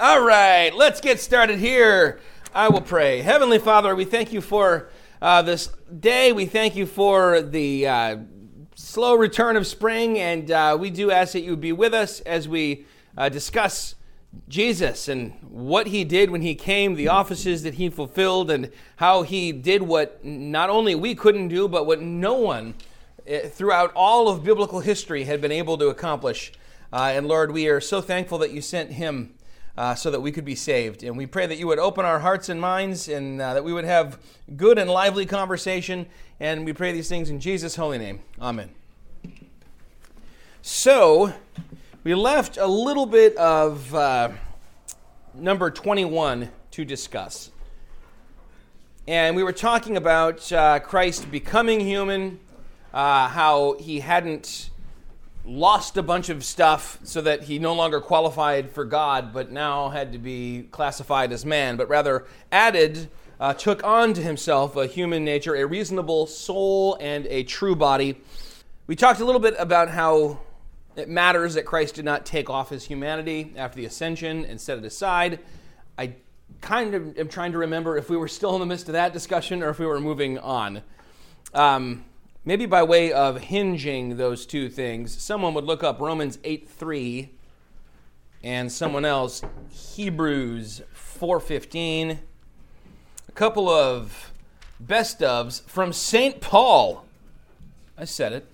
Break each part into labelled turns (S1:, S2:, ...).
S1: All right, let's get started here. I will pray. Heavenly Father, we thank you for uh, this day. We thank you for the uh, slow return of spring, and uh, we do ask that you be with us as we uh, discuss Jesus and what he did when he came, the offices that he fulfilled, and how he did what not only we couldn't do, but what no one eh, throughout all of biblical history had been able to accomplish. Uh, and Lord, we are so thankful that you sent him uh, so that we could be saved. And we pray that you would open our hearts and minds and uh, that we would have good and lively conversation. And we pray these things in Jesus' holy name. Amen. So, we left a little bit of uh, number 21 to discuss. And we were talking about uh, Christ becoming human, uh, how he hadn't lost a bunch of stuff so that he no longer qualified for God, but now had to be classified as man, but rather added, uh, took on to himself a human nature, a reasonable soul, and a true body. We talked a little bit about how it matters that Christ did not take off his humanity after the ascension and set it aside. I kind of am trying to remember if we were still in the midst of that discussion or if we were moving on. Um, maybe by way of hinging those two things, someone would look up Romans 8 3 and someone else Hebrews 4:15. A couple of best ofs from St. Paul. I said it.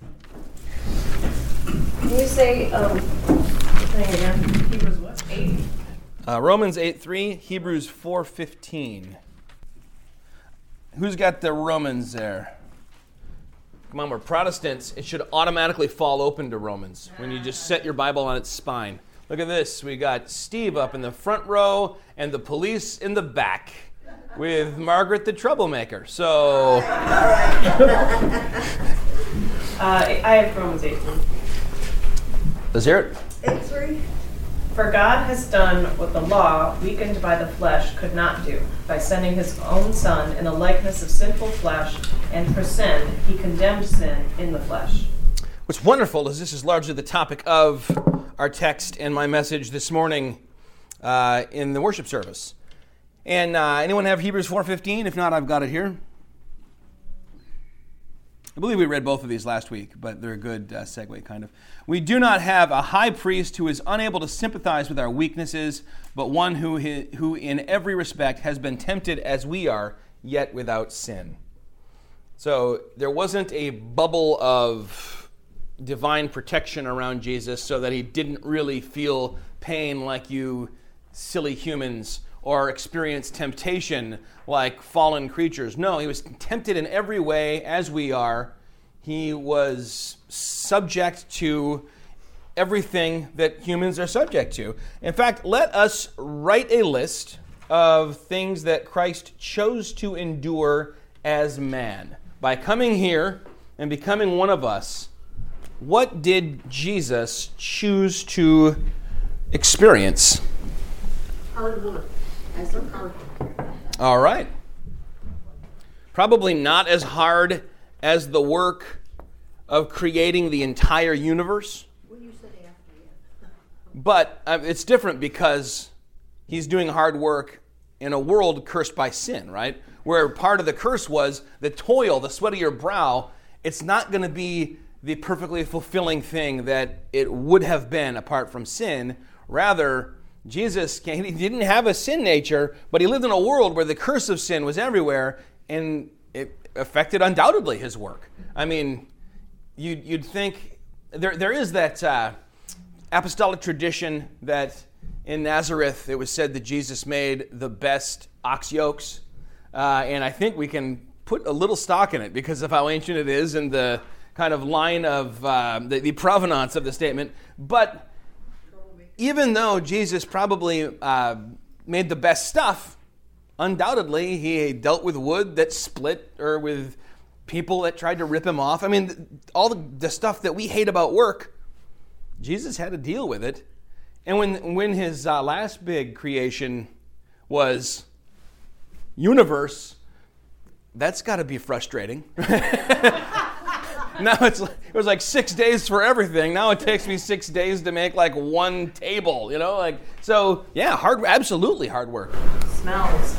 S2: Can you say um, again? Hebrews what? Eight.
S1: Uh, Romans 8 3, Hebrews 4 15. Who's got the Romans there? Come on, we're Protestants. It should automatically fall open to Romans when you just set your Bible on its spine. Look at this. We got Steve up in the front row and the police in the back with Margaret the troublemaker. So.
S2: Uh, I have Romans 8.
S1: Let's hear it.
S3: Eight three.
S2: For God has done what the law, weakened by the flesh, could not do, by sending his own Son in the likeness of sinful flesh, and for sin, he condemned sin in the flesh.
S1: What's wonderful is this is largely the topic of our text and my message this morning uh, in the worship service. And uh, anyone have Hebrews 4:15? If not, I've got it here. I believe we read both of these last week, but they're a good uh, segue, kind of. We do not have a high priest who is unable to sympathize with our weaknesses, but one who, who in every respect has been tempted as we are, yet without sin. So there wasn't a bubble of divine protection around Jesus so that he didn't really feel pain like you silly humans or experience temptation like fallen creatures. No, he was tempted in every way as we are. He was subject to everything that humans are subject to. In fact, let us write a list of things that Christ chose to endure as man. By coming here and becoming one of us, what did Jesus choose to experience?
S3: Hard work. As a hard
S1: All right. Probably not as hard as the work of creating the entire universe,
S3: Well, you said after yeah.
S1: but uh, it's different because he's doing hard work in a world cursed by sin, right? Where part of the curse was the toil, the sweat of your brow, it's not going to be the perfectly fulfilling thing that it would have been apart from sin. Rather, Jesus he didn't have a sin nature, but he lived in a world where the curse of sin was everywhere, and it affected undoubtedly his work. I mean, you'd, you'd think there, there is that uh, apostolic tradition that in Nazareth it was said that Jesus made the best ox yokes, uh, and I think we can put a little stock in it because of how ancient it is and the kind of line of uh, the, the provenance of the statement. But even though Jesus probably uh, made the best stuff, undoubtedly he dealt with wood that split or with people that tried to rip him off. I mean, all the, the stuff that we hate about work, Jesus had to deal with it. And when, when his uh, last big creation was universe, that's got to be frustrating. now it's like, it was like six days for everything. Now it takes me six days to make like one table. You know, like so. Yeah, hard. Absolutely hard work.
S2: Smells.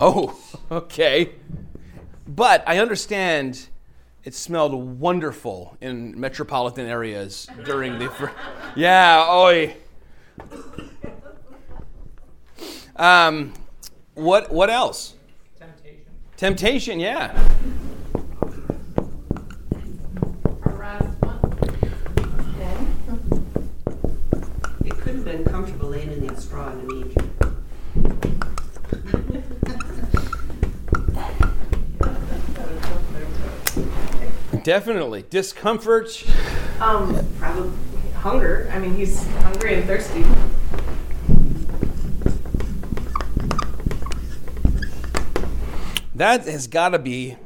S1: Oh, okay. But I understand it smelled wonderful in metropolitan areas during the. Fr- yeah, oi. Um, what what else?
S4: Temptation.
S1: Temptation, yeah.
S5: It could have been comfortable laying in that straw in the manger.
S1: Definitely. Discomfort.
S2: Um, probably hunger. I mean, he's hungry and thirsty.
S1: That has got to be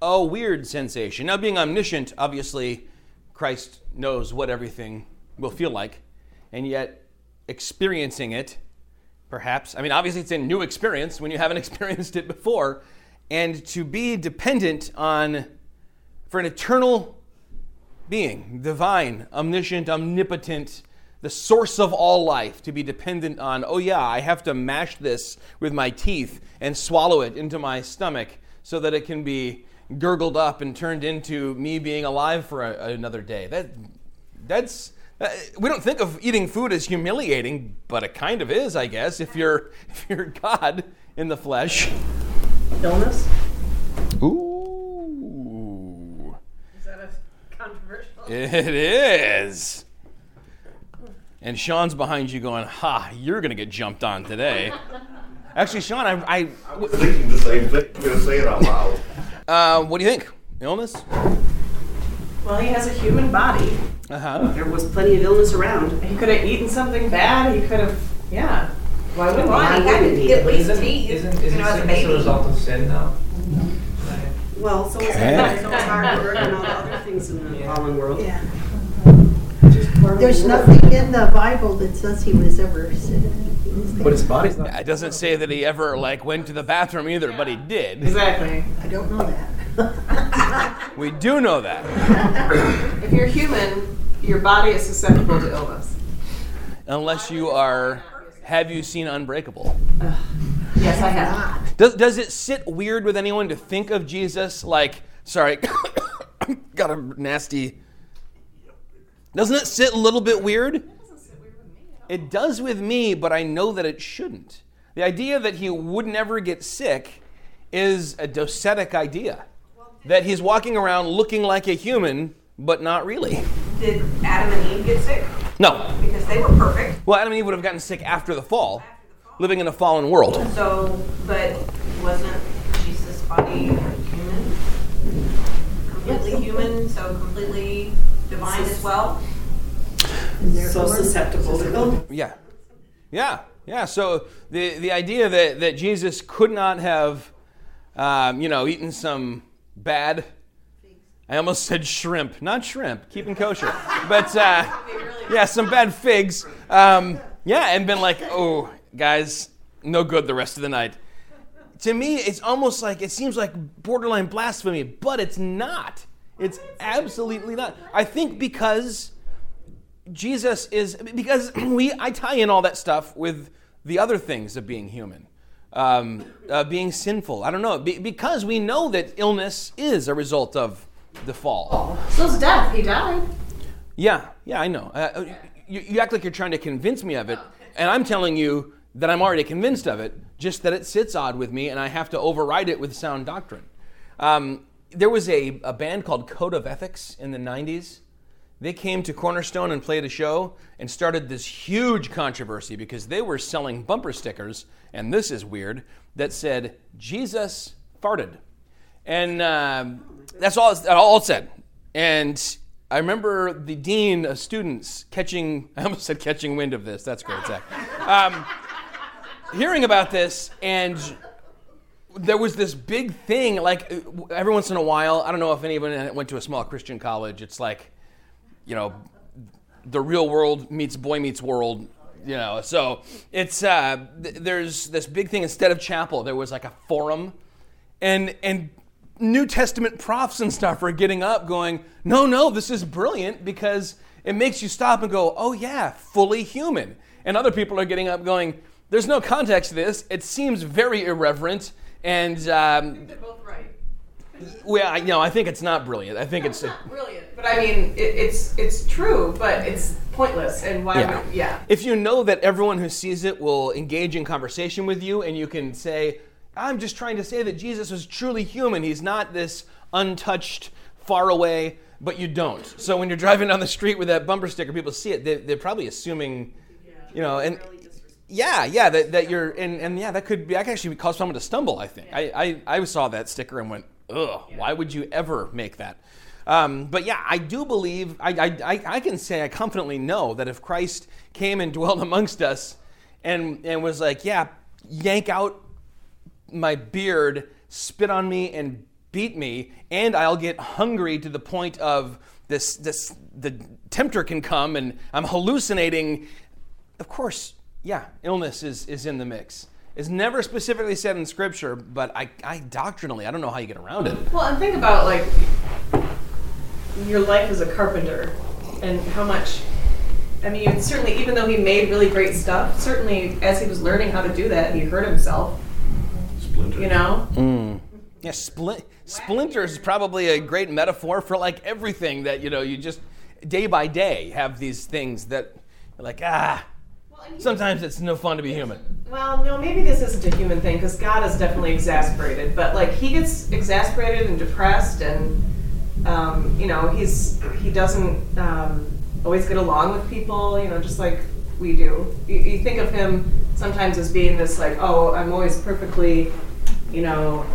S1: a weird sensation. Now, being omniscient, obviously, Christ knows what everything will feel like, and yet experiencing it, perhaps, I mean, obviously, it's a new experience when you haven't experienced it before, and to be dependent on, for an eternal being, divine, omniscient, omnipotent, the source of all life, to be dependent on, oh yeah, I have to mash this with my teeth and swallow it into my stomach so that it can be gurgled up and turned into me being alive for a, another day. That, that's, uh, we don't think of eating food as humiliating, but it kind of is, I guess, if you're, if you're God in the flesh.
S2: Illness.
S1: Ooh.
S2: Is that a controversial?
S1: It is. And Sean's behind you going, Ha, you're going to get jumped on today. Actually, Sean, I, I was
S6: thinking the same thing. I'm going to say it out loud.
S1: uh, what do you think? Illness?
S2: Well, he has a human body.
S1: Uh huh.
S5: There was plenty of illness around.
S2: He could have eaten something bad. He could have, yeah. Why wouldn't
S3: Well,
S2: he?
S3: he had to at least
S4: Isn't,
S3: teeth,
S4: isn't, isn't
S3: know, as a
S4: sickness a
S3: baby.
S4: result of sin though? Right.
S5: Well, so was
S1: Okay.
S5: so was hard work and all the other things in the
S4: Yeah.
S5: fallen world.
S3: Yeah. There's nothing in the Bible that says he was ever sick. He
S4: But his body's not.
S1: It doesn't say that he ever like went to the bathroom either, but he did.
S2: Exactly.
S3: I don't know that.
S1: We do know that.
S2: If you're human, your body is susceptible to illness.
S1: Unless you are, have you seen Unbreakable?
S2: Yes, I have.
S1: Does, does it sit weird with anyone to think of Jesus like, sorry, got a nasty. Doesn't it sit a little bit weird? It does with me, but I know that it shouldn't. The idea that he would never get sick is a docetic idea. That he's walking around looking like a human, but not really.
S7: Did Adam and Eve get sick?
S1: No.
S7: Because they were perfect.
S1: Well, Adam and Eve would have gotten sick after the fall, living in a fallen world.
S7: So, but wasn't Jesus' body human? Completely human, so completely divine as well?
S5: So susceptible to illness.
S1: Yeah. Yeah. Yeah. So the, the idea that, that Jesus could not have, um, you know, eaten some bad, I almost said shrimp, not shrimp, keeping kosher, but uh, yeah, some bad figs. Um, yeah, and been like, oh, guys, no good the rest of the night. To me, it's almost like, it seems like borderline blasphemy, but it's not. It's absolutely not. I think because Jesus is because we I tie in all that stuff with the other things of being human, um, uh, being sinful. I don't know be, because we know that illness is a result of the fall.
S2: So's death. He died.
S1: Yeah, yeah, I know. Uh, you, you act like you're trying to convince me of it, and I'm telling you that I'm already convinced of it. Just that it sits odd with me, and I have to override it with sound doctrine. Um, there was a, a band called Code of Ethics in the '90s. They came to Cornerstone and played a show and started this huge controversy because they were selling bumper stickers, and this is weird, that said, Jesus farted. And um, that's all, all it said. And I remember the dean of students catching, I almost said catching wind of this. That's great, Zach. Um, hearing about this, and there was this big thing, like every once in a while, I don't know if anyone went to a small Christian college, it's like, you know, the real world meets boy meets world, you know. So it's uh, th- there's this big thing instead of chapel, there was like a forum, and and New Testament prophets and stuff are getting up going, no, no, this is brilliant because it makes you stop and go, oh, yeah, fully human. And other people are getting up going, there's no context to this. It seems very irreverent. And, um. Well, I, you know, I think it's not brilliant. I think
S2: No,
S1: it's.
S2: it's not brilliant, but I mean, it, it's it's true, but it's pointless. And why?
S1: Yeah.
S2: Would, yeah.
S1: If you know that everyone who sees it will engage in conversation with you, and you can say, I'm just trying to say that Jesus was truly human. He's not this untouched, far away, but you don't. So when you're driving down the street with that bumper sticker, people see it, they, they're probably assuming, you know, and. Yeah, yeah, that, that you're, and, and yeah, that could be, that could actually cause someone to stumble, I think. I, I, I saw that sticker and went, ugh, why would you ever make that? Um, but yeah, I do believe, I, I, I, I can say, I confidently know that if Christ came and dwelled amongst us and, and was like, yeah, yank out my beard, spit on me, and beat me, and I'll get hungry to the point of this, this, the tempter can come and I'm hallucinating. Of course, yeah, illness is, is in the mix. It's never specifically said in Scripture, but I, I doctrinally, I don't know how you get around it.
S2: Well, and think about like your life as a carpenter and how much. I mean, certainly, even though he made really great stuff, certainly as he was learning how to do that, he hurt himself.
S6: Splinter.
S2: You know.
S1: Mm. Yeah, splint, splinters is probably a great metaphor for like everything that you know. You just day by day have these things that like ah. Sometimes it's no fun to be human.
S2: Well, no, maybe this isn't a human thing because God is definitely exasperated. But like he gets exasperated and depressed, and um, you know he's he doesn't um, always get along with people. You know, just like we do. You, you think of him sometimes as being this like, oh, I'm always perfectly, you know,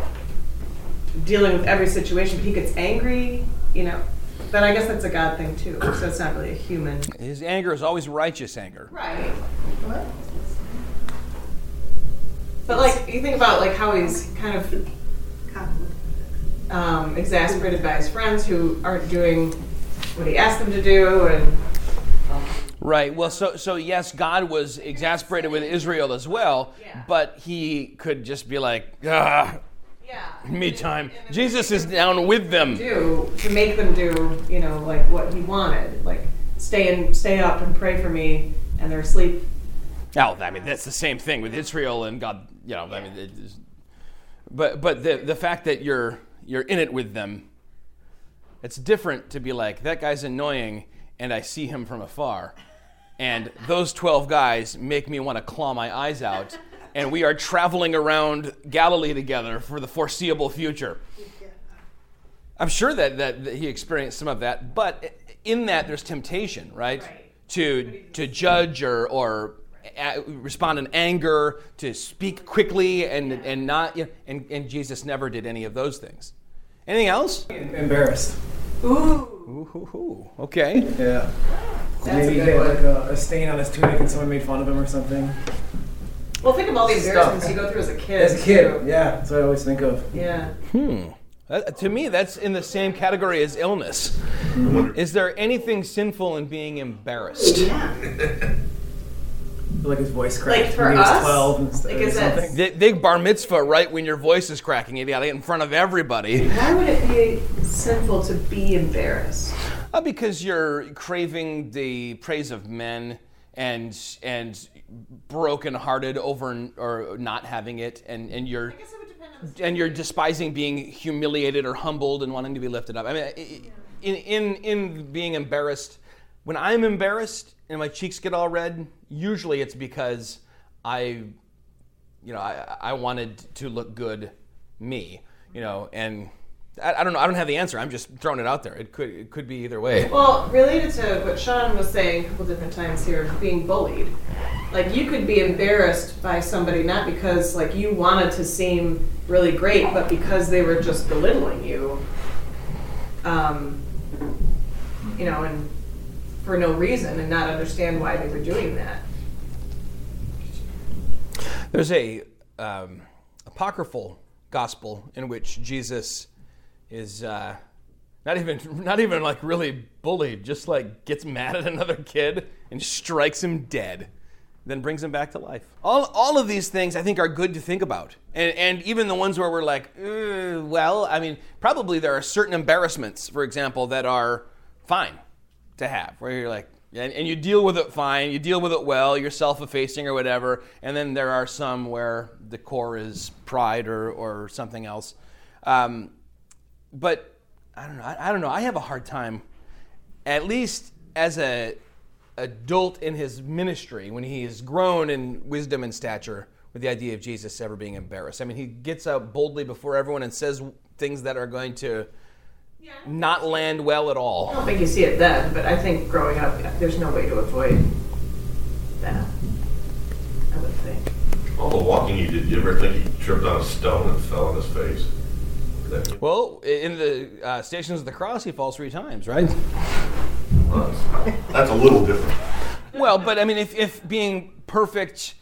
S2: dealing with every situation. But he gets angry. You know, but I guess that's a God thing too. So it's not really a human.
S1: His anger is always righteous anger.
S2: Right. But like you think about like how he's kind of um, exasperated by his friends who aren't doing what he asked them to do, and
S1: Right. Well, so so yes, God was exasperated with Israel as well,
S2: Yeah.
S1: but he could just be like, ah,
S2: yeah,
S1: me time. Jesus is down with them.
S2: do to make them do you know like what he wanted, like stay and stay up and pray for me, and they're asleep.
S1: Oh, I mean that's the same thing with Israel and God. You know, I mean, it is, but but the the fact that you're you're in it with them, it's different to be like that guy's annoying, and I see him from afar, and those twelve guys make me want to claw my eyes out, and we are traveling around Galilee together for the foreseeable future. I'm sure that, that, that he experienced some of that, but in that there's temptation, right?
S2: Right.
S1: To to judge or or a- respond in anger, to speak quickly and and not, you know, and and Jesus never did any of those things. Anything else?
S4: Embarrassed.
S2: Ooh,
S1: Ooh, ooh, hoo. Okay.
S4: Yeah.
S2: That's
S4: Maybe he had like a, a stain on his tunic and someone made fun of him or something.
S2: Well, think of all the
S4: Stuff.
S2: embarrassments you go through as a kid.
S4: As a kid, yeah. That's what I always think of.
S2: Yeah.
S1: Hmm. That- to me, that's in the same category as illness. Is there anything sinful in being embarrassed? Yeah.
S4: Like his voice cracked
S2: Like for
S4: when he was
S2: us?
S4: 12 and st-
S2: Like,
S4: or
S2: is
S4: something.
S1: Big, big bar mitzvah, right when your voice is cracking. You got to get in front of everybody.
S2: Why would it be sinful to be embarrassed?
S1: Uh, because you're craving the praise of men and and brokenhearted over n- or not having it, and, and you're and you're despising being humiliated or humbled and wanting to be lifted up. I mean, in in in being embarrassed, when I'm embarrassed and my cheeks get all red, usually it's because I, you know, I, I wanted to look good, me, you know, and. I, I don't know. I don't have the answer. I'm just throwing it out there. It could it could be either way.
S2: Well, related to what Sean was saying a couple different times here, being bullied. Like you could be embarrassed by somebody not because like you wanted to seem really great, but because they were just belittling you. Um, you know, and for no reason, and not understand why they were doing that.
S1: There's a um, apocryphal gospel in which Jesus is uh, not even not even like really bullied, just like gets mad at another kid and strikes him dead. then brings him back to life. All, all of these things I think are good to think about. And, and even the ones where we're like, "Uh, well, I mean, probably there are certain embarrassments, for example, that are fine to have, where you're like, and, and you deal with it fine, you deal with it well, you're self effacing or whatever. And then there are some where the core is pride or, or something else. Um, but I don't know. I, I don't know. I have a hard time, at least as a adult in his ministry, when he has grown in wisdom and stature, with the idea of Jesus ever being embarrassed. I mean, he gets up boldly before everyone and says things that are going to not land well at all.
S2: I don't think you see it then, but I think growing up, there's no way to avoid that. I would think.
S6: All the walking you did, you ever think he tripped on a stone and fell on his face? That-
S1: Well, in the uh, Stations of the Cross, he falls three times, right?
S6: well, That's that's a little different.
S1: Well, but I mean, if, if being perfect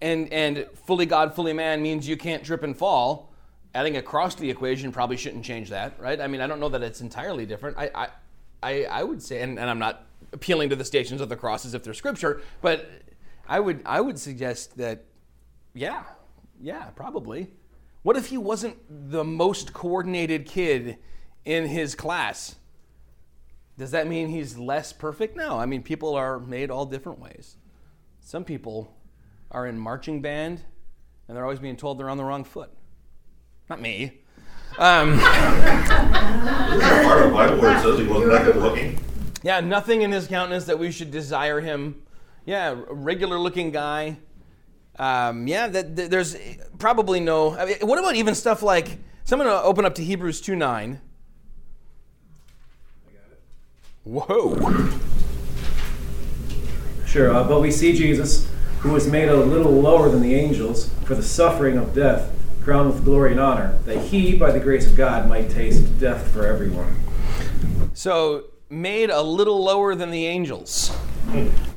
S1: and, and fully God, fully man means you can't trip and fall, adding a cross to the equation probably shouldn't change that, right? I mean, I don't know that it's entirely different. I, I, I, I would say, and, and I'm not appealing to the stations of the cross as if they're scripture, but I would, I would suggest that, yeah, yeah, probably. What if he wasn't the most coordinated kid in his class? Does that mean he's less perfect? No. I mean, people are made all different ways. Some people are in marching band and they're always being told they're on the wrong foot. Not me. Um,
S6: Isn't there a part of the Bible says he wasn't good looking?
S1: yeah, nothing in his countenance that we should desire him. Yeah, a regular looking guy. Um, yeah, that, that- there's probably no. I mean, what about even stuff like. So I'm going to open up to Hebrews 2 9. Whoa.
S4: Sure, uh, but we see Jesus, who was made a little lower than the angels for the suffering of death, crowned with glory and honor, that he, by the grace of God, might taste death for everyone.
S1: So, made a little lower than the angels.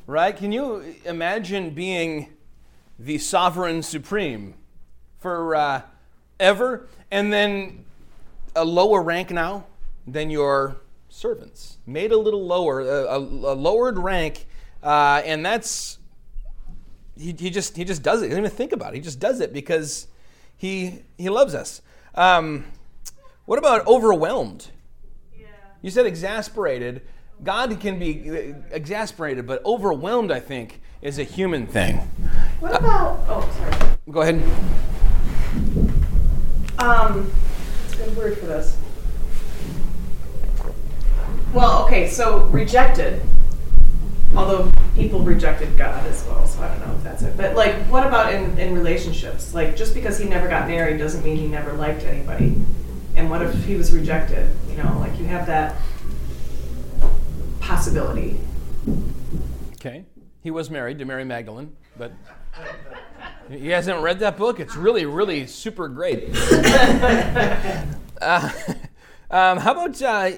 S1: Right? Can you imagine being the sovereign supreme for uh, ever and then a lower rank now than your servants? Made a little lower, a, a, a lowered rank, uh, and that's he, he just he just does it. He doesn't even think about it. He just does it because he he loves us. Um, what about overwhelmed? You said exasperated. God can be uh, exasperated, but overwhelmed, I think, is a human thing.
S2: What about? Oh, sorry.
S1: Go ahead.
S2: Um, it's a good word for this. Well, okay, so rejected. Although people rejected God as well, so I don't know if that's it. But like, what about in, in relationships? Like, just because he never got married doesn't mean he never liked anybody. And what if he was rejected? You know, like you have that possibility.
S1: Okay. He was married to Mary Magdalene, but he hasn't read that book. It's really, really super great. Uh, um, how about uh,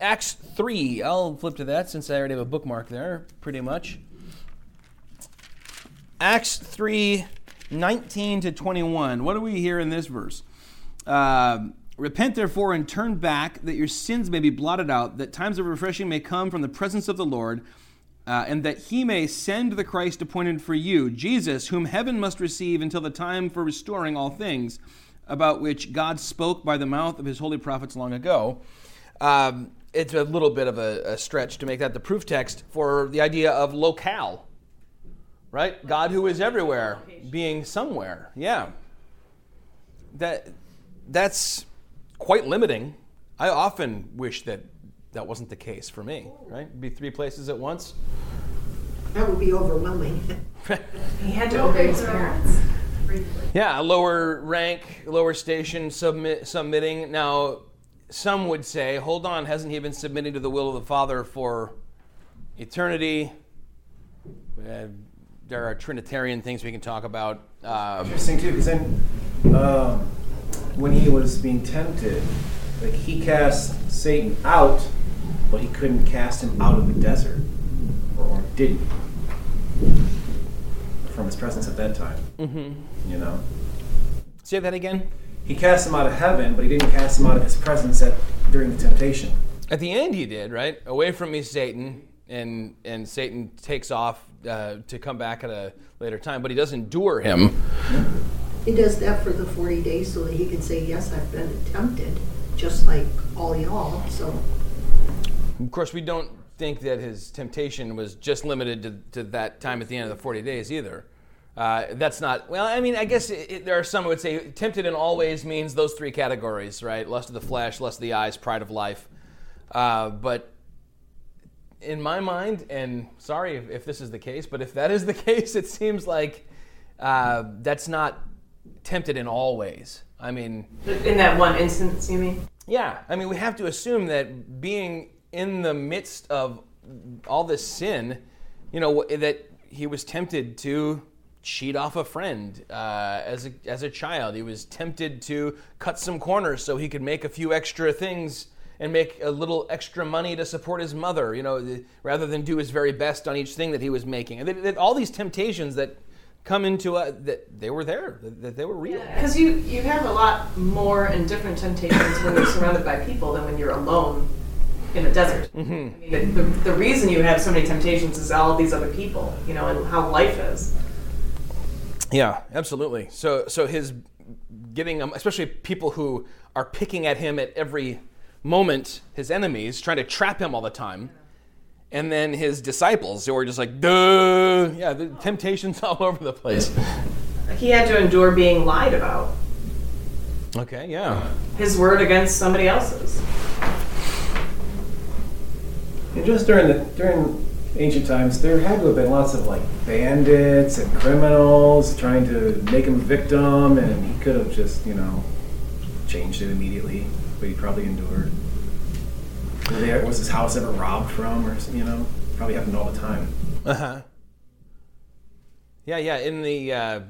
S1: Acts 3? I'll flip to that since I already have a bookmark there, pretty much. Acts 3 19 to 21. What do we hear in this verse? Um, Repent therefore and turn back, that your sins may be blotted out, that times of refreshing may come from the presence of the Lord, uh, and that he may send the Christ appointed for you, Jesus, whom heaven must receive until the time for restoring all things, about which God spoke by the mouth of his holy prophets long ago. Um, it's a little bit of a, a stretch to make that the proof text for the idea of locale, right? God who is everywhere, being somewhere. Yeah. That that's quite limiting. I often wish that that wasn't the case for me, right? Be three places at once.
S3: That would be overwhelming.
S2: He had to obey his parents.
S1: Yeah, a lower rank, lower station, submit, submitting. Now, some would say, hold on, hasn't he been submitting to the will of the Father for eternity? Uh, there are Trinitarian things we can talk about. Um,
S4: Interesting too, because then um, when he was being tempted, like he cast Satan out, but he couldn't cast him out of the desert, or, or didn't, From his presence at that time, mm-hmm. you know.
S1: say that again.
S4: He cast him out of heaven, but he didn't cast him out of his presence at during the temptation.
S1: At the end, he did, right? Away from me, Satan. And, and Satan takes off uh, to come back at a later time, but he does endure him.
S3: He does that for the 40 days so that he can say, Yes, I've been tempted, just like all y'all. So,
S1: Of course, we don't think that his temptation was just limited to, to that time at the end of the 40 days either. Uh, that's not, well, I mean, I guess it, it- there are some who would say tempted in all ways means those three categories, right? Lust of the flesh, lust of the eyes, pride of life. Uh, but in my mind, and sorry if, if this is the case, but if that is the case, it seems like uh, that's not tempted in all ways. I mean,
S2: In that one instance, you mean?
S1: yeah, I mean, we have to assume that being in the midst of all this sin, you know, that he was tempted to cheat off a friend uh, as a as a child. He was tempted to cut some corners so he could make a few extra things and make a little extra money to support his mother. You know, the, rather than do his very best on each thing that he was making. And that, that all these temptations that come into uh, that they were there, that, that they were real.
S2: Because you, you have a lot more and different temptations when you're surrounded by people than when you're alone in a desert. I mean, the, the, the reason you have so many temptations is all these other people, you know, and how life is.
S1: Yeah, absolutely. So, so his getting, um, especially people who are picking at him at every moment, his enemies, trying to trap him all the time, and then his disciples who are just like, duh, yeah, the temptations all over the place.
S2: He had to endure being lied about.
S1: Okay, yeah,
S2: His word against somebody else's.
S4: And just during the during ancient times, there had to have been lots of like bandits and criminals trying to make him a victim, and he could have just you know changed it immediately, but he probably endured. Was his house ever robbed from, or you know, probably happened all the time.
S1: uh huh, yeah, yeah. In the uh,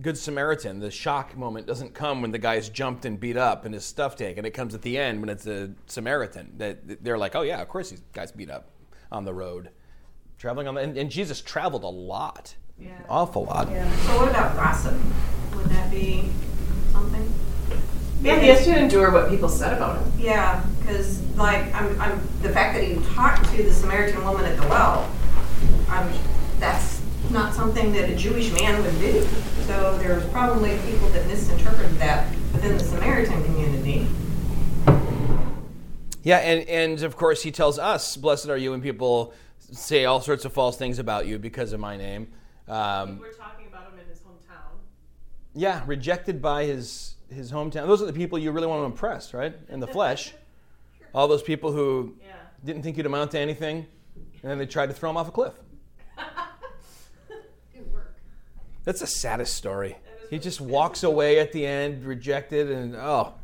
S1: Good Samaritan, the shock moment doesn't come when the guy's jumped and beat up and his stuff taken. It comes at the end when it's a Samaritan. That they're like, oh yeah, of course these guys beat up on the road, traveling on the. And, and Jesus traveled a lot,
S2: Yeah.
S1: awful lot. Yeah.
S7: So what about gossip? Would that be something?
S2: Yeah, he has to endure what people said about him.
S7: Yeah, because like I'm, I'm the fact that he talked to the Samaritan woman at the well, I'm, that's not something that a Jewish man would do. So there's probably people that misinterpreted that within the Samaritan community.
S1: Yeah, and, and of course he tells us, "Blessed are you when people say all sorts of false things about you because of my name." Um,
S2: We're talking about him in his hometown.
S1: yeah, rejected by his his hometown. Those are the people you really want to impress, right? In the flesh, all those people who
S2: Yeah.
S1: didn't think you'd amount to anything, and then they tried to throw him off a cliff. That's the saddest story. He just walks away at the end, rejected, and oh.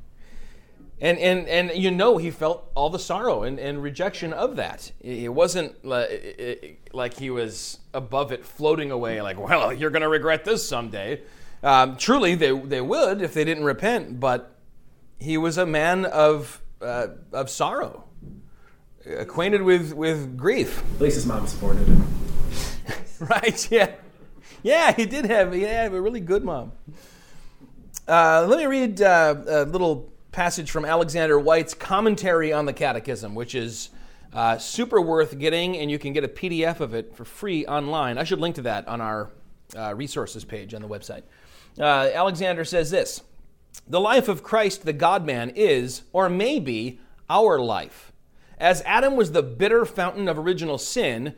S1: And, and, and you know he felt all the sorrow and, and rejection of that. It it wasn't like he was above it, floating away, like, well, you're going to regret this someday. Um, truly, they, they would if they didn't repent, but he was a man of, uh, of sorrow, acquainted with, with grief.
S4: At least his mom supported him.
S1: Right? Yeah. Yeah, he did have, he had a really good mom. Uh, let me read uh, a little passage from Alexander Whyte's commentary on the Catechism, which is uh, super worth getting, and you can get a PDF of it for free online. I should link to that on our uh, resources page on the website. Uh, Alexander says this The life of Christ, the God man, is, or may be, our life. As Adam was the bitter fountain of original sin,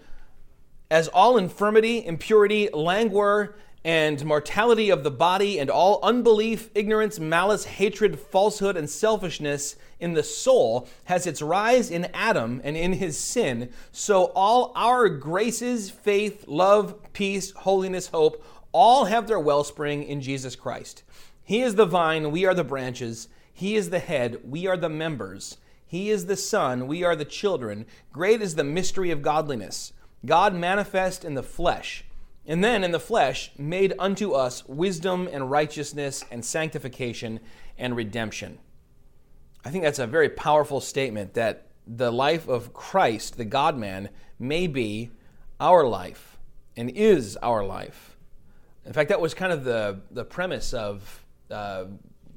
S1: as all infirmity, impurity, languor, and mortality of the body, and all unbelief, ignorance, malice, hatred, falsehood, and selfishness in the soul has its rise in Adam and in his sin, so all our graces, faith, love, peace, holiness, hope, all have their wellspring in Jesus Christ. He is the vine, we are the branches. He is the head, we are the members. He is the Son, we are the children. Great is the mystery of godliness. God manifest in the flesh, and then in the flesh made unto us wisdom and righteousness and sanctification and redemption. I think that's a very powerful statement that the life of Christ, the God man, may be our life and is our life. In fact, that was kind of the, the premise of uh,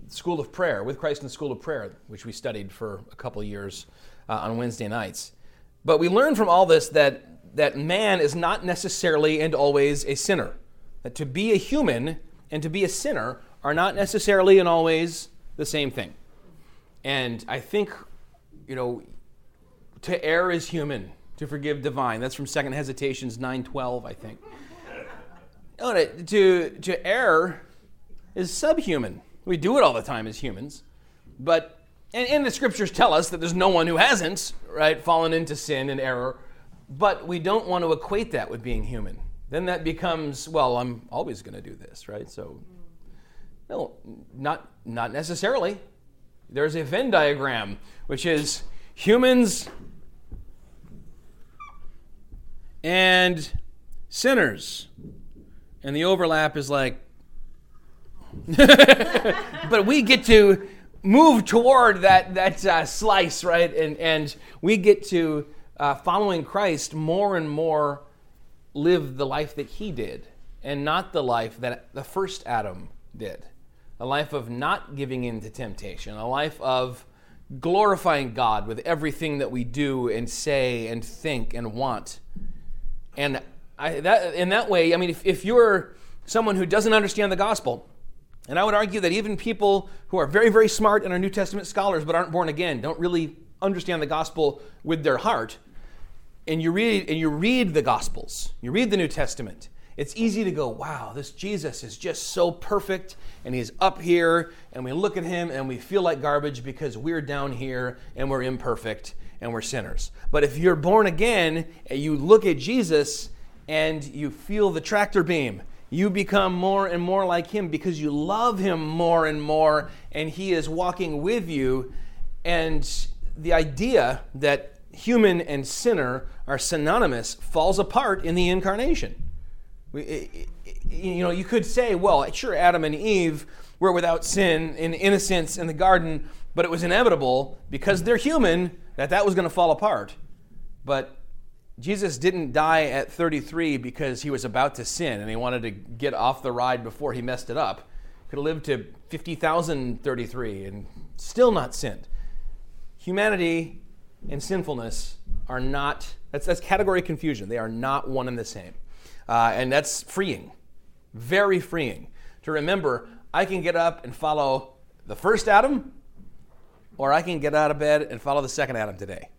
S1: School of Prayer, with Christ in the School of Prayer, which we studied for a couple years uh, on Wednesday nights. But we learned from all this that that man is not necessarily and always a sinner. That to be a human and to be a sinner are not necessarily and always the same thing. And I think, you know, to err is human, to forgive divine. That's from Second Hesitations 9:12, I think. No, to, to, err is subhuman. We do it all the time as humans. But, and, and the scriptures tell us that there's no one who hasn't, right, fallen into sin and error. But we don't want to equate that with being human. Then that becomes, well, I'm always going to do this, right? So, no, not, not necessarily. There's a Venn diagram, which is humans and sinners. And the overlap is like, but we get to move toward that, that uh, slice, right? And, and we get to, uh, following Christ, more and more live the life that he did and not the life that the first Adam did. A life of not giving in to temptation, a life of glorifying God with everything that we do and say and think and want. And I, that, in that way, I mean, if, if you're someone who doesn't understand the gospel, and I would argue that even people who are very, very smart and are New Testament scholars but aren't born again don't really understand the gospel with their heart. And you read and you read the gospels, you read the New Testament. It's easy to go, wow, this Jesus is just so perfect, and he's up here, and we look at him and we feel like garbage because we're down here and we're imperfect and we're sinners. But if you're born again and you look at Jesus and you feel the tractor beam you become more and more like him because you love him more and more, and he is walking with you. And the idea that human and sinner are synonymous falls apart in the incarnation. You know, you could say, well, sure, Adam and Eve were without sin in innocence in the garden, but it was inevitable because they're human that that was going to fall apart. But Jesus didn't die at 33 because he was about to sin and he wanted to get off the ride before he messed it up. Could have lived to 50,033 and still not sinned. Humanity and sinfulness are not, that's, that's category confusion. They are not one and the same. Uh, and that's freeing, very freeing to remember I can get up and follow the first Adam, or I can get out of bed and follow the second Adam today.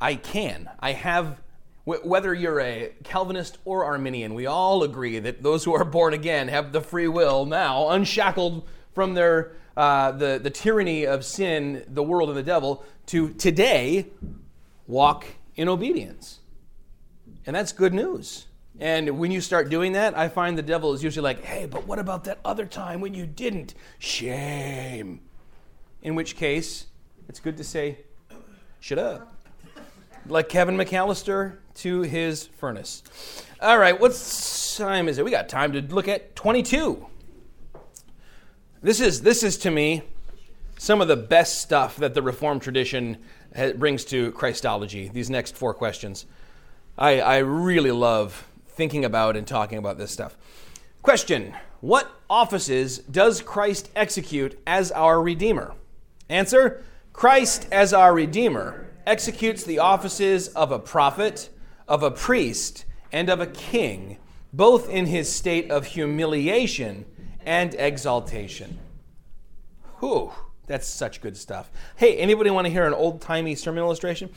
S1: I can. I have, whether you're a Calvinist or Arminian, we all agree that those who are born again have the free will now, unshackled from their uh, the the tyranny of sin, the world, and the devil, to today walk in obedience, and that's good news. And when you start doing that, I find the devil is usually like, "Hey, but what about that other time when you didn't? Shame." In which case, it's good to say, "Shut up." like Kevin McAllister to his furnace. All right, what time is it? We got time to look at 22. This is this is to me some of the best stuff that the Reformed tradition brings to Christology. These next four questions, I, I really love thinking about and talking about this stuff. Question: What offices does Christ execute as our Redeemer? Answer: Christ as our Redeemer executes the offices of a prophet, of a priest, and of a king, both in his state of humiliation and exaltation. Whew, that's such good stuff. Hey, anybody want to hear an old timey sermon illustration?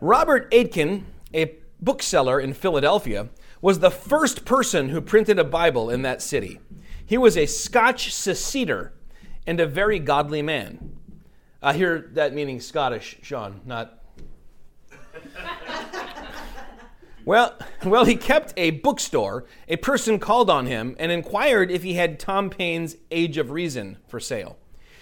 S1: Robert Aitken, a bookseller in Philadelphia, was the first person who printed a Bible in that city. He was a Scotch seceder and a very godly man. I hear that meaning Scottish, Sean, not. well, well, he kept a bookstore. A person called on him and inquired if he had Tom Paine's Age of Reason for sale.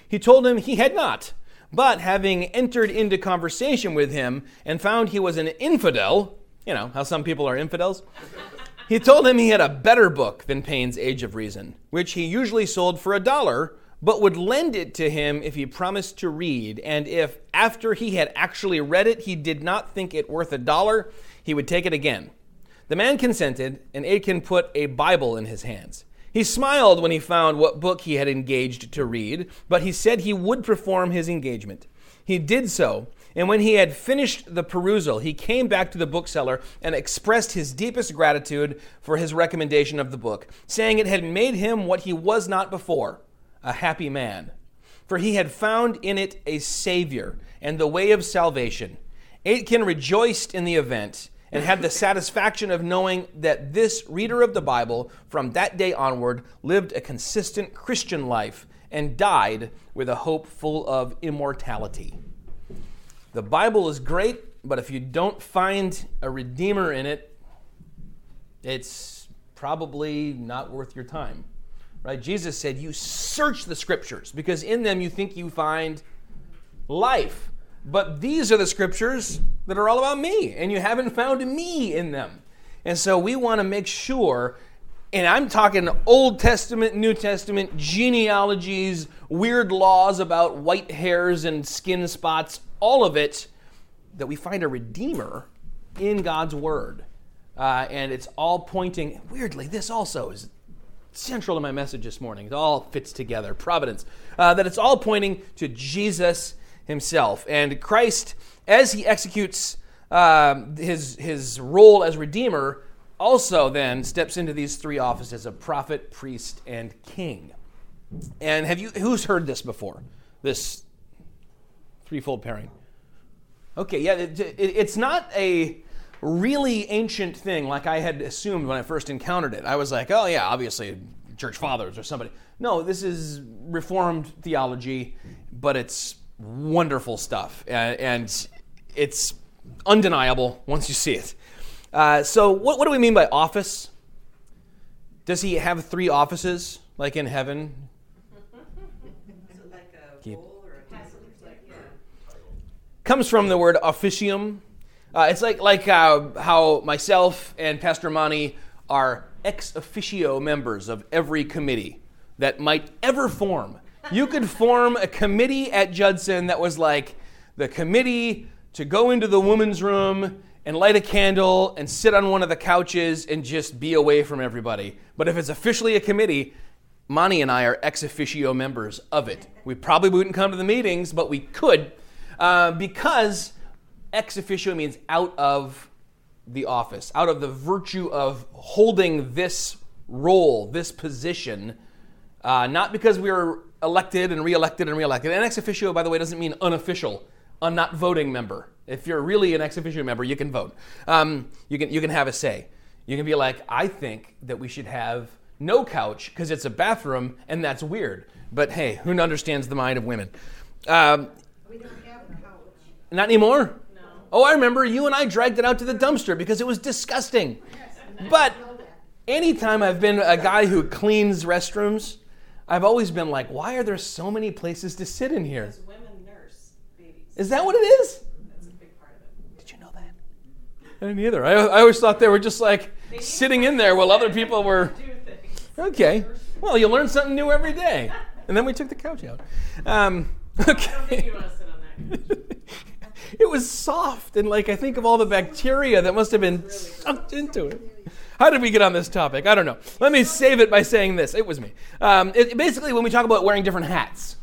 S1: He told him he had not, but having entered into conversation with him and found he was an infidel, you know how some people are infidels, he told him he had a better book than Paine's Age of Reason, which he usually sold for a dollar but would lend it to him if he promised to read, and if, after he had actually read it, he did not think it worth a dollar, he would take it again. The man consented, and Aitken put a Bible in his hands. He smiled when he found what book he had engaged to read, but he said he would perform his engagement. He did so, And when he had finished the perusal, he came back to the bookseller and expressed his deepest gratitude for his recommendation of the book, saying it had made him what he was not before a happy man. For he had found in it a Savior and the way of salvation. Aitken rejoiced in the event and had the satisfaction of knowing that this reader of the Bible from that day onward lived a consistent Christian life and died with a hope full of immortality. The Bible is great, but if you don't find a redeemer in it, it's probably not worth your time. Right? Jesus said, "You search the scriptures because in them you think you find life." But these are the scriptures that are all about me, and you haven't found me in them. And so we want to make sure, and I'm talking Old Testament, New Testament, genealogies, weird laws about white hairs and skin spots, all of it, that we find a Redeemer in God's Word. Uh, and it's all pointing, weirdly, this also is central to my message this morning. It all fits together, providence. Uh, that it's all pointing to Jesus himself. And Christ, as he executes um, his, his role as Redeemer, also then steps into these three offices of prophet, priest, and king. And have you who's heard this before? This threefold pairing. Okay, yeah, it, it, it's not a really ancient thing like I had assumed when I first encountered it. I was like, oh yeah, obviously church fathers or somebody. No, this is reformed theology, but it's wonderful stuff, and, and it's undeniable once you see it. Uh, so, what, what do we mean by office? Does he have three offices, like in heaven?
S5: Is it like a
S1: Keep-
S5: role or a title? Like, yeah.
S1: comes from the word officium. Uh, it's like like uh, how myself and Pastor Monty are ex officio members of every committee that might ever form. You could form a committee at Judson that was like the committee to go into the women's room and light a candle and sit on one of the couches and just be away from everybody. But if it's officially a committee, Monty and I are ex officio members of it. We probably wouldn't come to the meetings, but we could uh, because ex officio means out of the office, out of the virtue of holding this role, this position, uh, not because we were elected and reelected and reelected. And ex officio, by the way, doesn't mean unofficial, a not voting member. If you're really an ex officio member, you can vote. Um, you can you can have a say. You can be like, I think that we should have no couch because it's a bathroom and that's weird. But hey, who understands the mind of women? Um,
S3: We don't have a couch.
S1: not anymore? No. Oh, I remember you and I dragged it out to the dumpster because it was disgusting. But anytime I've been a guy who cleans restrooms, I've always been like, why are there so many places to sit in here?
S2: Because women nurse babies.
S1: Is that what it is?
S2: That's a big part of it.
S1: Did you know that? I didn't either. I, I always thought they were just like sitting in there while other people were. Okay. Well, you learn something new every day. And then we took the couch out. Um, okay.
S2: I don't think you want to sit on that.
S1: it was soft and like I think of all the bacteria that must have been sucked into it. How did we get on this topic? I don't know. Let me save it by saying this. It was me. Um, it, basically, when we talk about wearing different hats,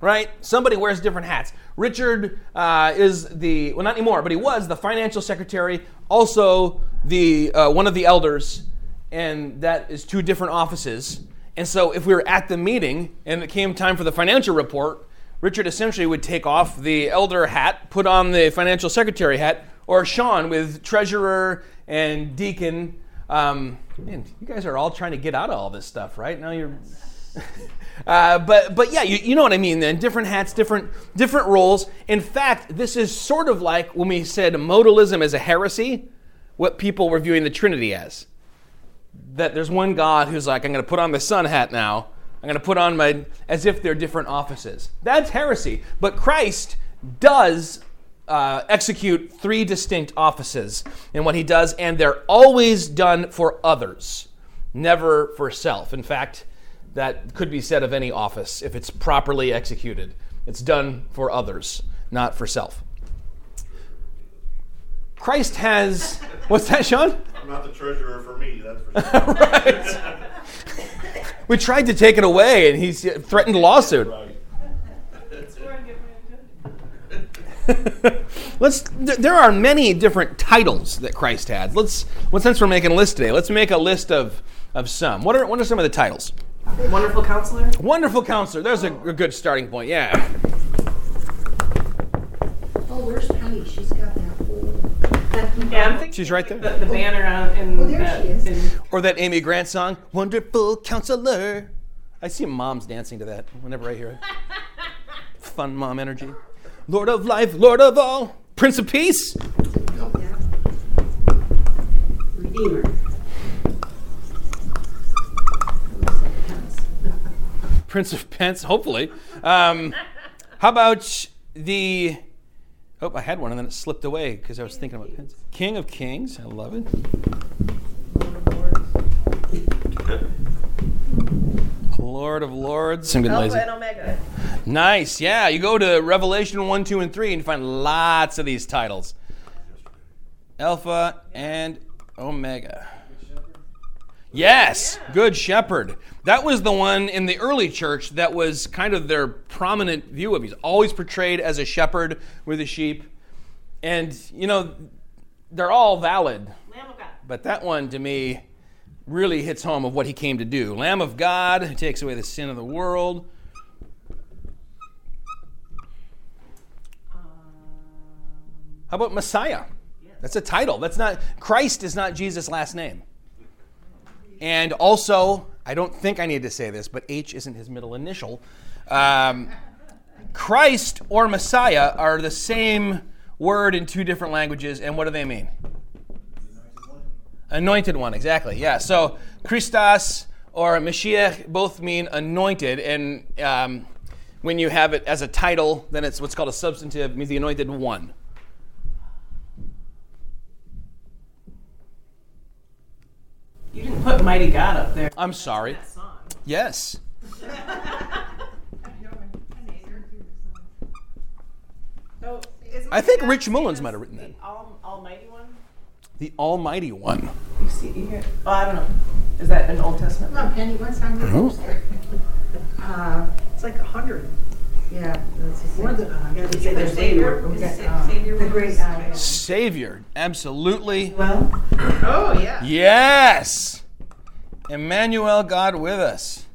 S1: right? Somebody wears different hats. Richard uh, is the well, not anymore, but he was the financial secretary, also the uh, one of the elders, and that is two different offices. And so, if we were at the meeting and it came time for the financial report, Richard essentially would take off the elder hat, put on the financial secretary hat, or Sean with treasurer and deacon. Um, man, you guys are all trying to get out of all this stuff, right? Now you're. Uh, but but yeah, you, you know what I mean. Then different hats, different different roles. In fact, this is sort of like when we said modalism is a heresy. What people were viewing the Trinity as. That there's one God who's like, I'm going to put on the sun hat now. I'm going to put on my as if they're different offices. That's heresy. But Christ does uh, execute three distinct offices in what he does, and they're always done for others, never for self. In fact, that could be said of any office if it's properly executed. It's done for others, not for self. Christ has. What's that, Sean?
S6: I'm not the treasurer for me, that's for sure.
S1: right. We tried to take it away, and he's threatened lawsuit.
S6: Right.
S2: That's where I get my agenda.
S1: let's. th- There are many different titles that Christ had. Let's. Well, since we're making a list today, let's make a list of of some. What are what are some of the titles?
S2: Wonderful counselor.
S1: Wonderful Counselor. There's a, a good starting point. Yeah.
S3: Oh, where's Penny? She's got that whole.
S2: Yeah,
S1: She's right there.
S2: the, the banner on in
S3: Oh, there
S2: that-
S3: she is.
S2: in-
S1: Or that Amy Grant song, Wonderful Counselor. I see moms dancing to that whenever I hear it. Fun mom energy. Lord of life, Lord of all, Prince of Peace.
S5: Redeemer.
S1: Prince of Pence, hopefully. Um, how about the. Oh, I had one and then it slipped away because I was thinking about Pence. King of Kings, I love it. Lord of Lords, lazy.
S2: Alpha and Omega.
S1: Nice, yeah. You go to Revelation 1, 2, and 3 and you find lots of these titles Alpha and Omega. Yes, Good Shepherd. That was the one in the early church that was kind of their prominent view of. He's always portrayed as a shepherd with the sheep. And, you know, they're all valid.
S2: Lamb of God.
S1: But that one to me really hits home of what he came to do. Lamb of God who takes away the sin of the world. How about Messiah? That's a title. That's not Christ is not Jesus' last name. And also, I don't think I need to say this, but H isn't his middle initial. Um, Christ or Messiah are the same word in two different languages, and what do they mean? Anointed one, exactly. Yeah. So Christos or Mashiach both mean anointed, and um, when you have it as a title, then it's what's called a substantive, means the anointed one.
S2: You didn't put Mighty God up there.
S1: I'm sorry.
S2: That song.
S1: Yes.
S2: So,
S1: I think Rich Mullins might have written
S2: the
S1: that.
S2: Al- Almighty one.
S1: The Almighty One.
S2: You see, you hear? Oh, I don't know. Is that an Old Testament?
S3: Come on, Penny, what's on your poster?
S8: Uh,
S3: It's like a hundred.
S8: yeah, that's the
S3: More than a hundred.
S5: Is Savior?
S8: Okay,
S5: Is
S8: um,
S5: Savior?
S8: the great, uh,
S1: Savior. Absolutely.
S8: well,
S2: Oh yeah.
S1: Yes. Emmanuel, God with us.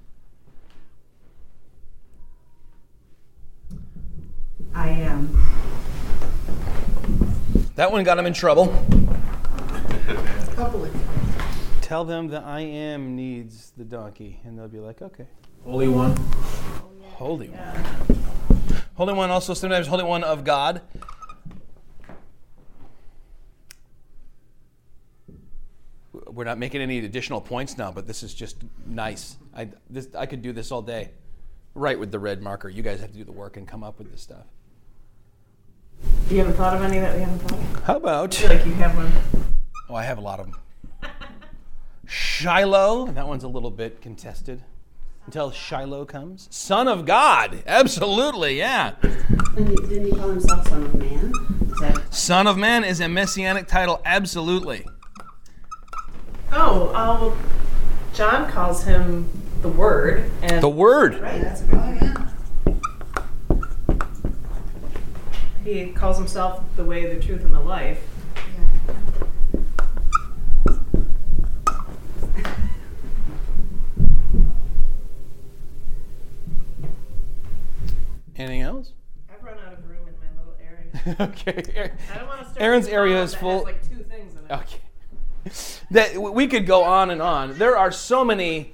S8: I am.
S1: That one got him in trouble.
S3: Couple.
S1: Tell them that I am needs the donkey, and they'll be like, okay.
S4: Holy One.
S1: Holy One. Holy One, also sometimes Holy One of God. We're not making any additional points now, but this is just nice. I, this, I could do this all day. Right with the red marker. You guys have to do the work and come up with this stuff.
S2: You haven't thought of any that we haven't thought of?
S1: How about.
S2: I feel like you have one.
S1: Oh, I have a lot of them. Shiloh. That one's a little bit contested until Shiloh comes. Son of God. Absolutely, yeah.
S5: Didn't he, call himself Son of Man? Is that
S1: Son of Man is a messianic title. Absolutely.
S2: Oh, uh, well, John calls him the Word, and
S1: The Word.
S2: right,
S8: That's a good one.
S2: he calls himself the way, the truth, and the life.
S1: Anything else?
S2: I've run out of room in my little area.
S1: okay.
S2: I don't want to start.
S1: Aaron's area is full-
S2: like two things in it.
S1: Okay. That we could go on and on. There are so many.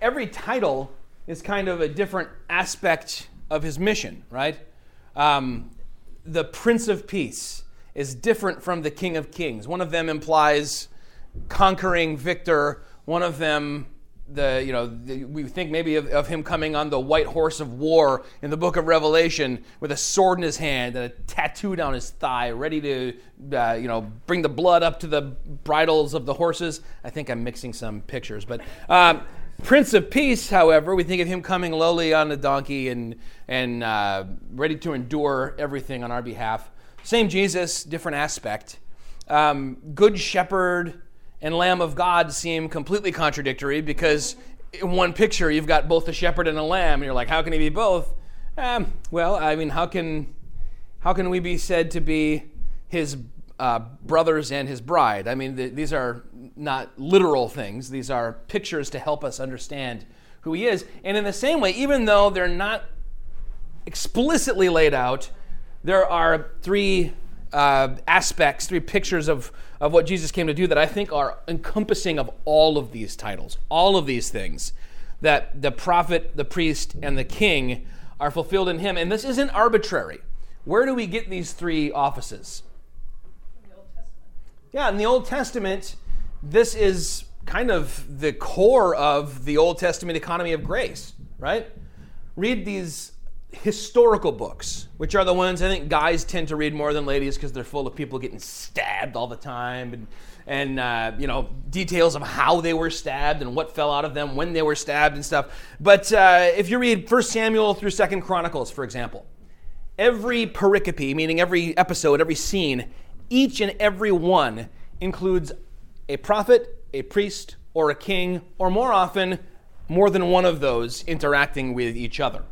S1: Every title is kind of a different aspect of his mission, right? Um, the Prince of Peace is different from the King of Kings. One of them implies conquering victor. One of them, the you know, the, we think maybe of, of him coming on the white horse of war in the Book of Revelation with a sword in his hand and a tattoo down his thigh, ready to uh, you know bring the blood up to the bridles of the horses. I think I'm mixing some pictures, but. Um, Prince of Peace, however, we think of him coming lowly on the donkey and and uh, ready to endure everything on our behalf. Same Jesus, different aspect. Um, Good Shepherd and Lamb of God seem completely contradictory because in one picture you've got both a shepherd and a lamb, and you're like, how can he be both? Um, well, I mean, how can How can we be said to be his uh, brothers and his bride? I mean, th- these are not literal things, these are pictures to help us understand who he is. And in the same way, even though they're not explicitly laid out, there are three uh, aspects, three pictures of, of what Jesus came to do that I think are encompassing of all of these titles, all of these things that the prophet, the priest, and the king are fulfilled in him. And this isn't arbitrary. Where do we get these three offices? Yeah, in the Old Testament, this is kind of the core of the Old Testament economy of grace, right? Read these historical books, which are the ones I think guys tend to read more than ladies because they're full of people getting stabbed all the time and, and uh, you know, details of how they were stabbed and what fell out of them when they were stabbed and stuff. But uh, if you read 1 Samuel through 2 Chronicles, for example, every pericope, meaning every episode, every scene, each and every one includes a prophet, a priest, or a king, or more often, more than one of those interacting with each other.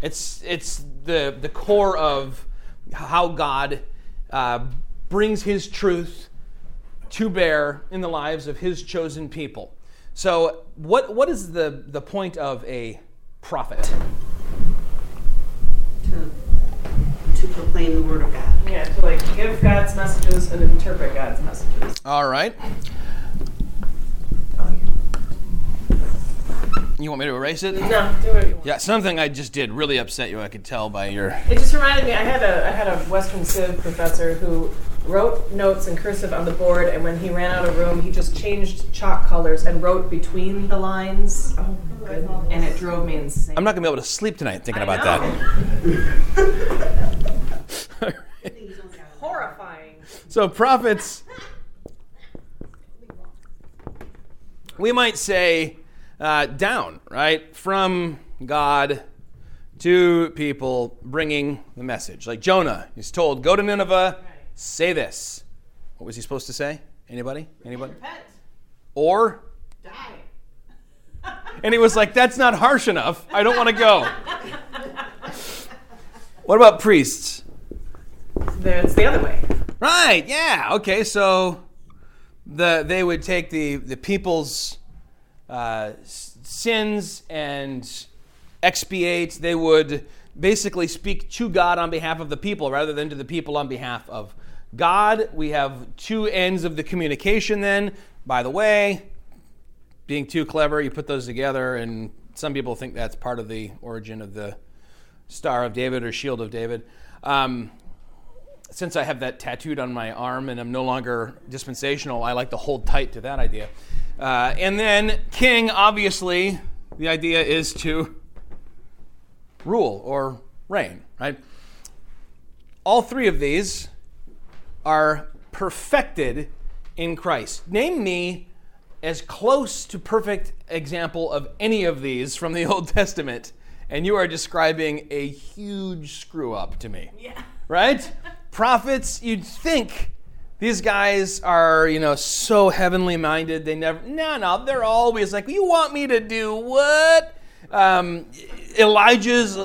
S1: It's, it's the, the core of how God uh, brings his truth to bear in the lives of his chosen people. So, what, what is the, the point of a prophet?
S5: To, to proclaim the word of God.
S2: Yeah, to like give God's messages and interpret God's messages.
S1: All right. You want me to erase it?
S2: No, do what you want.
S1: Yeah, something I just did really upset you. I could tell by your.
S2: It just reminded me. I had a I had a Western Civ professor who wrote notes in cursive on the board, and when he ran out of room, he just changed chalk colors and wrote between the lines. Oh my goodness! And it drove me insane.
S1: I'm not gonna be able to sleep tonight thinking
S2: I
S1: about
S2: know.
S1: that.
S2: Horrifying.
S1: so prophets, we might say uh, down, right, from God to people, bringing the message. Like Jonah, he's told, "Go to Nineveh, say this." What was he supposed to say? Anybody? Anybody? Or
S2: Die.
S1: And he was like, That's not harsh enough. I don't want to go. what about priests?
S2: That's the other way.
S1: Right, yeah. Okay, so the, they would take the, the people's uh, sins and expiate. They would basically speak to God on behalf of the people rather than to the people on behalf of God. We have two ends of the communication then. By the way, being too clever, you put those together, and some people think that's part of the origin of the Star of David or Shield of David. Um, since I have that tattooed on my arm and I'm no longer dispensational, I like to hold tight to that idea. Uh, and then king, obviously, the idea is to rule or reign, right? All three of these are perfected in Christ. Name me as close to perfect example of any of these from the Old Testament, and you are describing a huge screw up to me.
S2: Yeah.
S1: Right? Prophets, you'd think these guys are, you know, so heavenly minded. They never, no, no, they're always like, you want me to do what? Um, Elijah's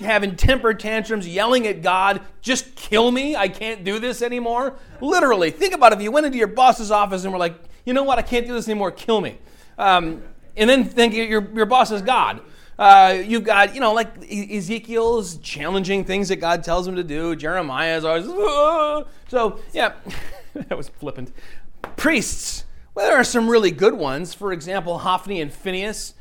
S1: having temper tantrums, yelling at God, just kill me. I can't do this anymore. Literally, think about. If you went into your boss's office and were like, you know what, I can't do this anymore, kill me. Um, and then think your, your boss is God. Uh, you've got, you know, like Ezekiel's challenging things that God tells him to do. Jeremiah's always, "Ah." so yeah, that was flippant. Priests, well, there are some really good ones. For example, Hophni and Phineas,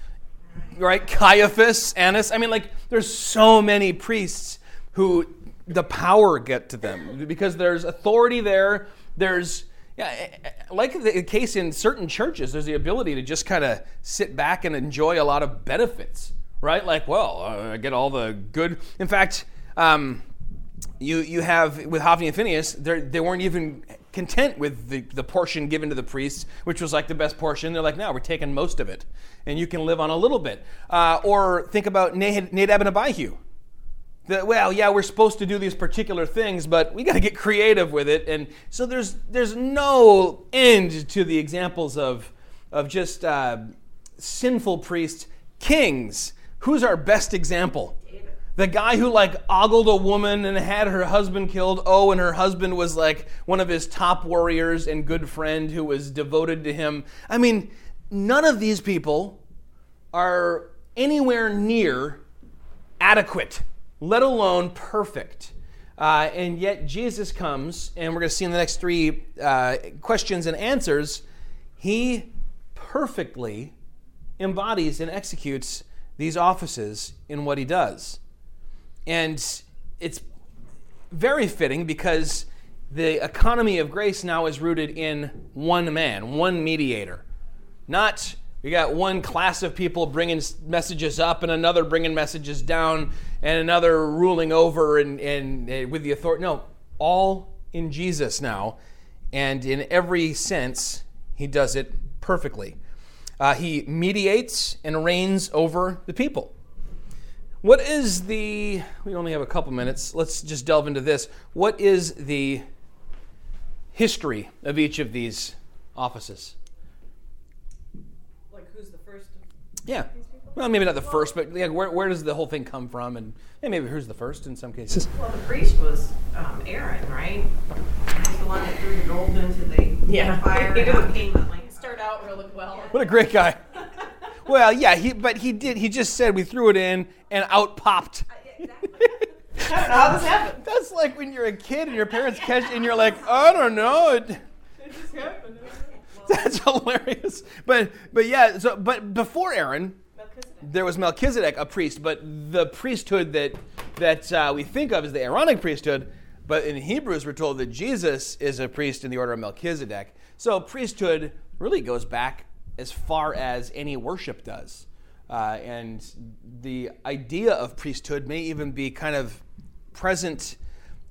S1: right? Caiaphas, Annas. I mean, like, there's so many priests who the power get to them because there's authority there. There's yeah, like the case in certain churches, there's the ability to just kind of sit back and enjoy a lot of benefits, right? Like, well, uh, I get all the good. In fact, um, you you have with Hophni and Phineas, they weren't even content with the, the portion given to the priests, which was like the best portion. They're like, no, we're taking most of it, and you can live on a little bit. Uh, or think about Nad- Nadab and Abihu. The, well, yeah, we're supposed to do these particular things, but we got to get creative with it. And so there's there's no end to the examples of of just uh, sinful priests, kings. Who's our best example? the guy who like ogled a woman and had her husband killed. Oh, and her husband was like one of his top warriors and good friend who was devoted to him. I mean, none of these people are anywhere near adequate, let alone perfect. Uh, and yet Jesus comes, and we're going to see in the next three uh, questions and answers, he perfectly embodies and executes these offices in what he does. And it's very fitting because the economy of grace now is rooted in one man, one mediator. Not we got one class of people bringing messages up and another bringing messages down and another ruling over and, and, and with the authority. No, all in Jesus now. And in every sense, he does it perfectly. Uh, he mediates and reigns over the people. What is the, we only have a couple minutes, let's just delve into this. What is the history of each of these offices?
S2: Like who's the first?
S1: Yeah. Well, maybe not the first, but yeah, where, where does the whole thing come from? And yeah, maybe who's the first in some cases.
S7: Well, the priest was um, Aaron, right? He's the one that threw the gold into the
S2: Yeah.
S7: fire
S2: He
S7: and
S2: did.
S7: out came the lamp.
S2: Start out really well.
S1: What a great guy. Well, yeah, he but he did. He just said we threw it in and out popped.
S2: I don't know how this happened.
S1: That's like when you're a kid and your parents catch and you're like, I don't know. It,
S2: It just happened.
S1: that's hilarious. But but yeah. So but before Aaron,
S2: Melchizedek.
S1: there was Melchizedek, a priest. But the priesthood that that uh, we think of as the Aaronic priesthood. But in Hebrews, we're told that Jesus is a priest in the order of Melchizedek. So priesthood really goes back as far as any worship does. Uh, and the idea of priesthood may even be kind of present,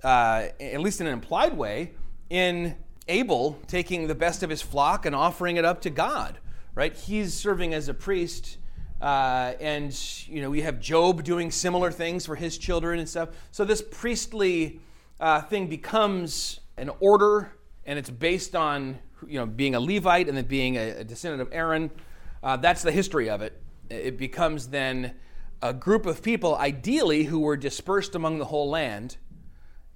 S1: uh, at least in an implied way, in Abel taking the best of his flock and offering it up to God. Right? He's serving as a priest, uh, and you know we have Job doing similar things for his children and stuff. So this priestly uh, thing becomes an order, and it's based on you know being a Levite and then being a, a descendant of Aaron. Uh, that's the history of it. It becomes then a group of people, ideally, who were dispersed among the whole land.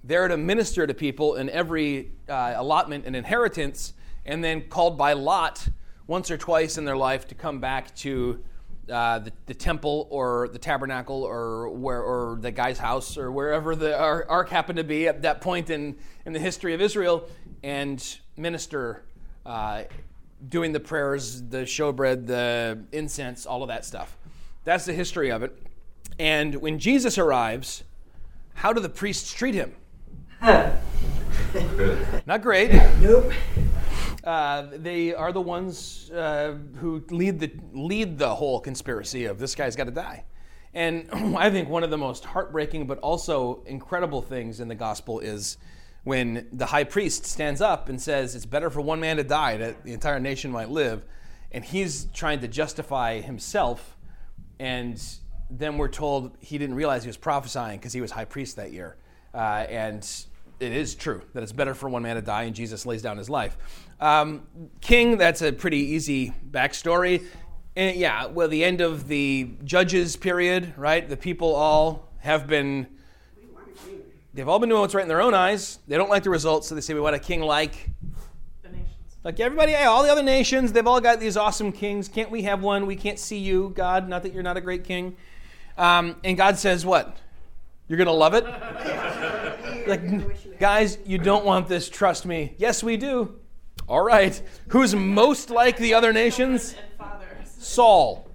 S1: They're to minister to people in every uh, allotment and inheritance, and then called by lot once or twice in their life to come back to uh, the, the temple or the tabernacle or where or the guy's house or wherever the ark happened to be at that point in, in the history of Israel and minister, uh, doing the prayers, the showbread, the incense, all of that stuff. That's the history of it. And when Jesus arrives, how do the priests treat him? Not great.
S3: Nope.
S1: Uh, they are the ones uh, who lead the lead the whole conspiracy of this guy's got to die. And I think one of the most heartbreaking but also incredible things in the gospel is when the high priest stands up and says it's better for one man to die that the entire nation might live, and he's trying to justify himself, and then we're told he didn't realize he was prophesying because he was high priest that year, uh, and it is true that it's better for one man to die, and Jesus lays down his life. Um, King, that's a pretty easy backstory. And yeah, well, the end of the judges period, right? The people all have been, they've all been doing what's right in their own eyes. They don't like the results, so they say, we want a king like
S2: The nations.
S1: like everybody, hey, all the other nations, they've all got these awesome kings. Can't we have one? We can't see you, God. Not that you're not a great king. Um, and God says, what? You're going to love it? like, guys, you don't want this. Trust me. Yes, we do. All right. Who's most like the other nations? Saul.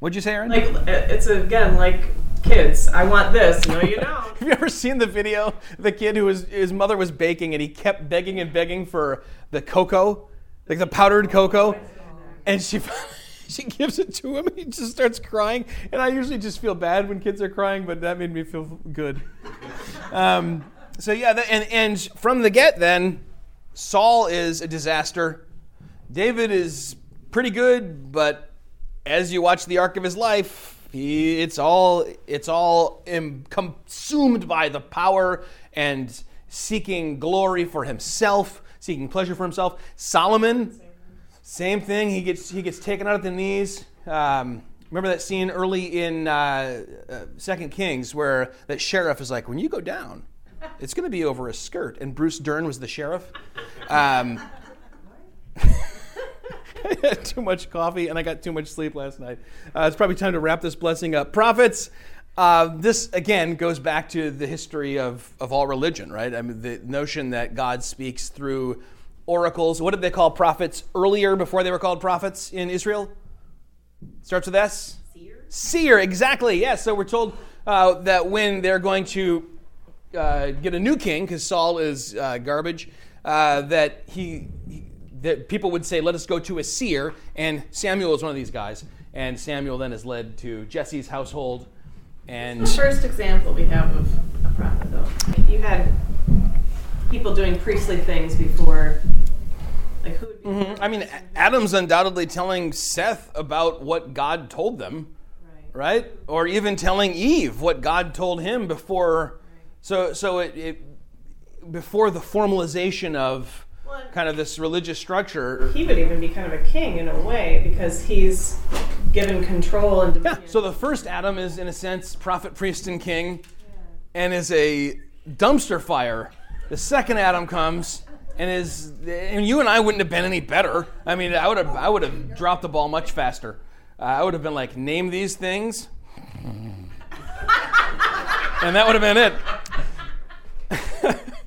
S1: What'd you say, Aaron?
S2: Like it's again like kids. I want this. No, you don't.
S1: Have you ever seen the video? The kid who was his mother was baking and he kept begging and begging for the cocoa, like the powdered cocoa, and she she gives it to him and he just starts crying. And I usually just feel bad when kids are crying, but that made me feel good. Um, so yeah, and and from the get, then Saul is a disaster. David is pretty good, but as you watch the arc of his life, he, it's all it's all im- consumed by the power and seeking glory for himself, seeking pleasure for himself. Solomon, same thing. He gets he gets taken out at the knees. Um, Remember that scene early in uh, uh, Second Kings where that sheriff is like, "When you go down, it's going to be over a skirt," and Bruce Dern was the sheriff. Um, had too much coffee and I got too much sleep last night. Uh, it's probably time to wrap this blessing up. Prophets. Uh, this again goes back to the history of, of all religion, right? I mean, the notion that God speaks through oracles. What did they call prophets earlier before they were called prophets in Israel? Starts with S? Seer. Seer, exactly. Yes. So we're told uh, that when they're going to uh, get a new king, because Saul is uh, garbage, uh, that he, he that people would say, "Let us go to a seer," and Samuel is one of these guys. And Samuel then is led to Jesse's household, and
S2: The first example we have of a prophet, though. You had people doing priestly things before, like who would be.
S1: Mhm. I mean, Adam's undoubtedly telling Seth about what God told them,
S2: Right.
S1: right? Or even telling Eve what God told him before. So, so it, it before the formalization of kind of this religious structure.
S2: He would even be kind of a king in a way because he's given control and
S1: Yeah. So the first Adam is, in a sense, prophet, priest, and king, and is a dumpster fire. The second Adam comes and is, and you and I wouldn't have been any better. I mean, I would have, I would have dropped the ball much faster. Uh, I would have been like, name these things, and that would have been it.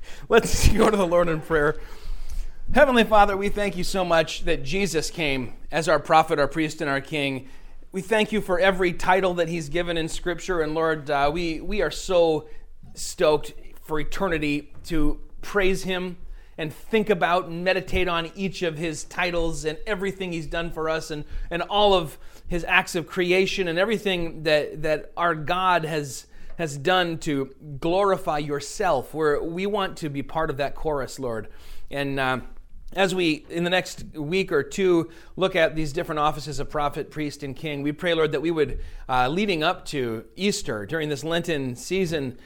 S1: Let's go to the Lord in prayer. Heavenly Father, we thank you so much that Jesus came as our prophet, our priest, and our king. We thank you for every title that he's given in Scripture. And Lord, uh, we, we are so stoked for eternity to praise him and think about and meditate on each of his titles and everything he's done for us and, and all of his acts of creation and everything that, that our God has, has done to glorify yourself. Where we want to be part of that chorus, Lord. And uh, as we, in the next week or two, look at these different offices of prophet, priest, and king, we pray, Lord, that we would, uh, leading up to Easter, during this Lenten season,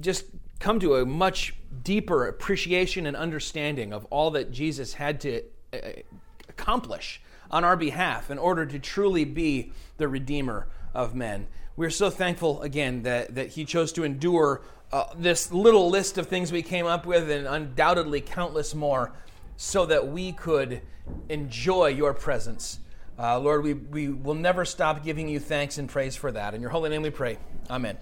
S1: just come to a much deeper appreciation and understanding of all that Jesus had to uh, accomplish on our behalf in order to truly be the Redeemer of men. We're so thankful again that, that He chose to endure uh, this little list of things we came up with and undoubtedly countless more so that we could enjoy your presence. Uh, Lord, we, we will never stop giving you thanks and praise for that. In your holy name we pray. Amen.